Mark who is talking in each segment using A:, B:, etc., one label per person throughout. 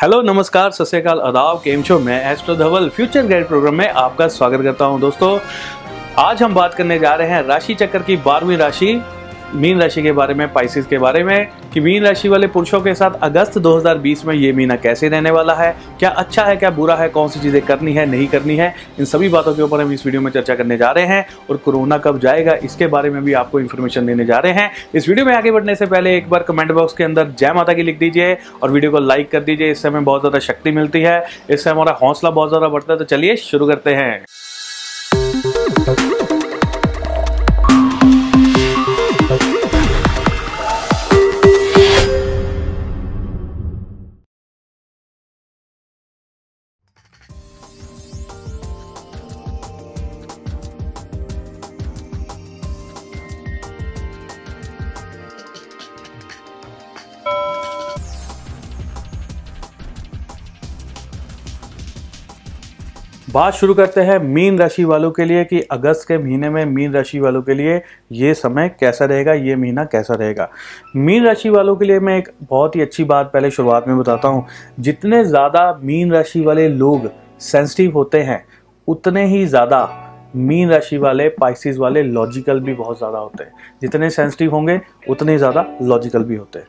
A: Hello, नमस्कार सत्यकाल अदाब केम शो मैं astro Dhaval, future guide programme में आपका स्वागत करता हूँ। दोस्तों, आज हम बात करने जा रहे हैं राशि चक्र की बारहवीं राशि। मीन राशि के बारे में पाइसिस के बारे में, कि मीन राशि वाले पुरुषों के साथ अगस्त 2020 में ये महीना कैसे रहने वाला है, क्या अच्छा है, क्या बुरा है, कौन सी चीज़ें करनी है, नहीं करनी है, इन सभी बातों के ऊपर हम इस वीडियो में चर्चा करने जा रहे हैं और कोरोना कब जाएगा, इसके बारे में भी आपको इन्फॉर्मेशन देने जा रहे हैं। इस वीडियो में आगे बढ़ने से पहले एक बार कमेंट बॉक्स के अंदर जय माता की लिख दीजिए और वीडियो को लाइक कर दीजिए, इससे हमें बहुत ज़्यादा शक्ति मिलती है, इससे हमारा हौसला बहुत ज़्यादा बढ़ता है। तो चलिए शुरू करते हैं। बात शुरू करते हैं मीन राशि वालों के लिए कि अगस्त के महीने में मीन राशि वालों के लिए ये समय कैसा रहेगा, ये महीना कैसा रहेगा। मीन राशि वालों के लिए मैं एक बहुत ही अच्छी बात पहले शुरुआत में बताता हूँ। जितने ज़्यादा मीन राशि वाले लोग सेंसिटिव होते हैं, उतने ही ज़्यादा मीन राशि वाले पाइसिस वाले लॉजिकल भी बहुत ज़्यादा होते हैं। जितने सेंसिटिव होंगे, उतने ज़्यादा लॉजिकल भी होते हैं।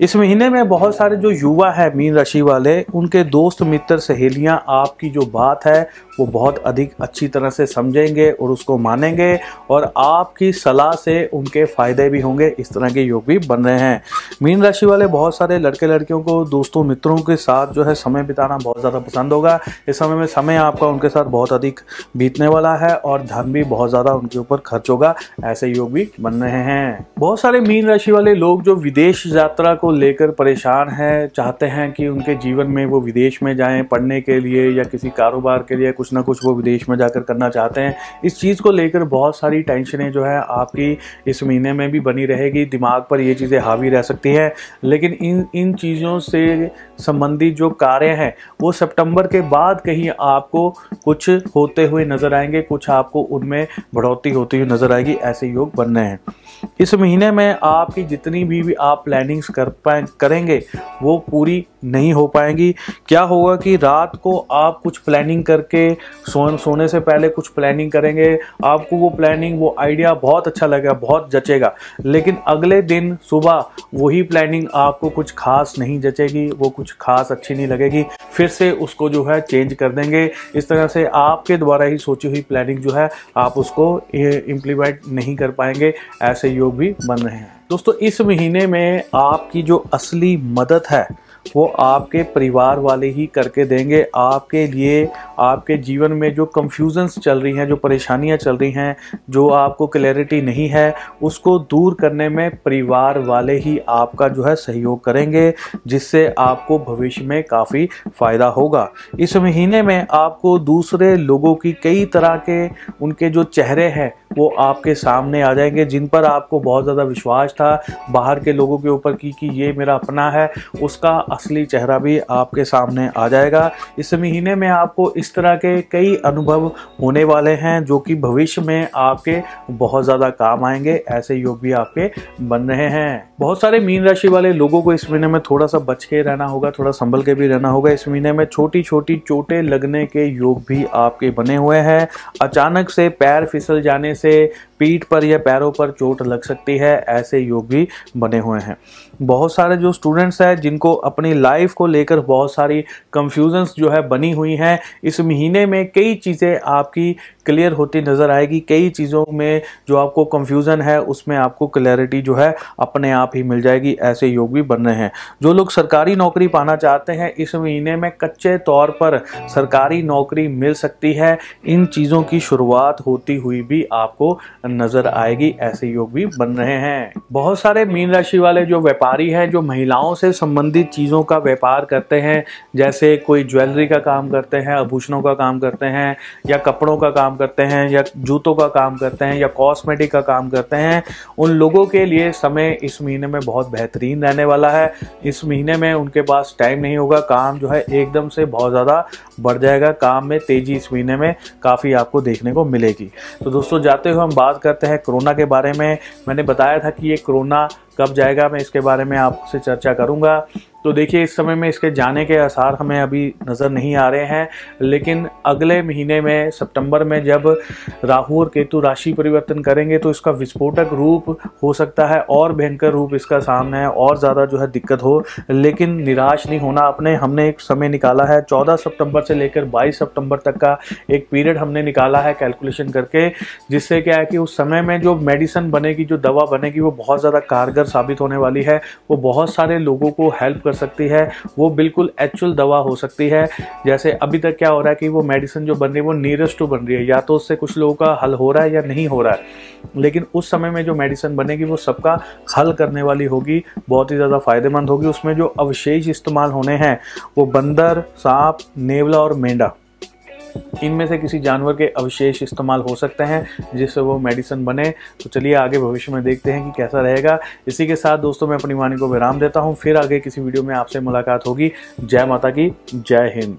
A: इस महीने में बहुत सारे जो युवा है मीन राशि वाले, उनके दोस्त, मित्र, सहेलियाँ, आपकी जो बात है, वो बहुत अधिक अच्छी तरह से समझेंगे और उसको मानेंगे और आपकी सलाह से उनके फ़ायदे भी होंगे, इस तरह के योग भी बन रहे हैं। मीन राशि वाले बहुत सारे लड़के लड़कियों को, दोस्तों, मित्रों के साथ जो है समय बिताना बहुत ज़्यादा पसंद होगा। इस समय में समय आपका उनके साथ बहुत अधिक बीतने वाला है और धन भी बहुत ज़्यादा उनके ऊपर खर्च होगा, ऐसे योग भी बन रहे हैं। बहुत सारे मीन राशि वाले लोग जो विदेश यात्रा को लेकर परेशान हैं चाहते हैं कि उनके जीवन में वो विदेश में जाएँ पढ़ने के लिए या किसी कारोबार के लिए कुछ ना कुछ वो विदेश में जाकर करना चाहते हैं। इस चीज़ को लेकर बहुत सारी टेंशनें जो है आपकी इस महीने में भी बनी रहेगी दिमाग पर ये चीज़ें हावी रह सकती हैं। लेकिन इन इन चीज़ों से संबंधित जो कार्य हैं वो सितंबर के बाद कहीं आपको कुछ होते हुए नज़र आएँगे कुछ आपको उनमें बढ़ोतरी होती हुई नज़र आएगी ऐसे योग बन रहे हैं। इस महीने में आपकी जितनी भी, भी आप प्लानिंग्स कर पाए करेंगे वो पूरी नहीं हो पाएँगी। क्या होगा कि रात को आप कुछ प्लानिंग करके सो, सोने से पहले कुछ प्लानिंग करेंगे आपको वो प्लानिंग वो आइडिया बहुत अच्छा लगेगा बहुत जचेगा। लेकिन अगले दिन सुबह वही प्लानिंग आपको कुछ खास नहीं जचेगी वो कुछ खास अच्छी नहीं लगेगी। फिर से उसको जो है चेंज कर देंगे। इस तरह से आपके द्वारा ही सोची हुई प्लानिंग जो है आप उसको इम्प्लीमेंट नहीं कर पाएँगे ऐसे योग भी बन रहे हैं। दोस्तों, इस महीने में आपकी जो असली मदद है, वो आपके परिवार वाले ही करके देंगे। आपके लिए आपके जीवन में जो कंफ्यूजन्स चल रही हैं, जो परेशानियाँ चल रही हैं, जो आपको क्लैरिटी नहीं है, उसको दूर करने में परिवार वाले ही आपका जो है सहयोग करेंगे, जिससे आपको भविष्य में काफ़ी फ़ायदा होगा। इस महीने में आपको दूसरे लोगों की कई तरह के उनके जो चेहरे हैं, वो आपके सामने आ जाएँगे, जिन पर आपको बहुत ज़्यादा विश्वास था, बाहर के लोगों के ऊपर की कि ये मेरा अपना है, उसका असली चेहरा भी आपके सामने आ जाएगा। इस महीने में आपको इस तरह के कई अनुभव होने वाले हैं, जो कि भविष्य में आपके बहुत ज़्यादा काम आएँगे, ऐसे योग भी आपके बन रहे हैं। बहुत सारे मीन राशि वाले लोगों को इस महीने में थोड़ा सा बच के रहना होगा, थोड़ा संभल के भी रहना होगा। इस महीने में छोटी छोटी चोटें लगने के योग भी आपके बने हुए हैं। अचानक से पैर फिसल जाने से पीठ पर या पैरों पर चोट लग सकती है, ऐसे योग भी बने हुए हैं। बहुत सारे जो स्टूडेंट्स हैं, जिनको अपनी लाइफ को लेकर बहुत सारी कंफ्यूजन्स जो है बनी हुई हैं महीने में कई चीज़ें आपकी क्लियर होती नज़र आएगी। कई चीज़ों में जो आपको कंफ्यूजन है, उसमें आपको क्लैरिटी जो है, अपने आप ही मिल जाएगी। ऐसे योग भी बन रहे हैं। जो लोग सरकारी नौकरी पाना चाहते हैं, इस महीने में कच्चे तौर पर सरकारी नौकरी मिल सकती है। इन चीज़ों की शुरुआत होती हुई भी आपको नज़र आएगी। ऐसे योग भी बन रहे हैं। बहुत सारे मीन राशि वाले जो व्यापारी हैं, जो महिलाओं से संबंधित चीज़ों का व्यापार करते हैं, जैसे कोई ज्वेलरी का काम करते हैं, आभूषणों का काम करते हैं, या कपड़ों का काम करते हैं या जूतों का काम करते हैं या कॉस्मेटिक का काम करते हैं, उन लोगों के लिए समय इस महीने में बहुत बेहतरीन रहने वाला है। इस महीने में उनके पास टाइम नहीं होगा, काम जो है एकदम से बहुत ज़्यादा बढ़ जाएगा, काम में तेज़ी इस महीने में काफ़ी आपको देखने को मिलेगी। तो दोस्तों, जाते हुए हम बात करते हैं कोरोना के बारे में। मैंने बताया था कि ये कोरोना कब जाएगा, मैं इसके बारे में आपसे चर्चा करूँगा। तो देखिए, इस समय में इसके जाने के आसार हमें अभी नज़र नहीं आ रहे हैं, लेकिन अगले महीने में, सितंबर में जब राहु और केतु राशि परिवर्तन करेंगे तो इसका विस्फोटक रूप हो सकता है, और भयंकर रूप इसका सामने है, और ज़्यादा जो है दिक्कत हो। लेकिन निराश नहीं होना अपने, हमने एक समय निकाला है, चौदह सितंबर से लेकर बाईस सितंबर तक का एक पीरियड हमने निकाला है कैलकुलेशन करके, जिससे क्या है कि उस समय में जो मेडिसिन बनेगी, जो दवा बनेगी, वो बहुत ज़्यादा कारगर साबित होने वाली है। वो बहुत सारे लोगों को हेल्प कर सकती है, वो बिल्कुल एक्चुअल दवा हो सकती है। जैसे अभी तक क्या हो रहा है कि वो मेडिसिन जो बन रही है, वो नियरेस्ट टू बन रही है। या तो उससे कुछ लोगों का हल हो रहा है या नहीं हो रहा है। लेकिन उस समय में जो मेडिसिन बनेगी, वो सबका हल करने वाली होगी, बहुत ही ज़्यादा फ़ायदेमंद होगी। उसमें जो अवशेष इस्तेमाल होने हैं, वो बंदर, सांप, नेवला और मेंढा। इनमें से किसी जानवर के अवशेष इस्तेमाल हो सकते हैं, जिससे वो मेडिसिन बने। तो चलिए आगे भविष्य में देखते हैं कि कैसा रहेगा। इसी के साथ दोस्तों, मैं अपनी वाणी को विराम देता हूँ। फिर आगे किसी वीडियो में आपसे मुलाकात होगी। जय माता की, जय हिंद।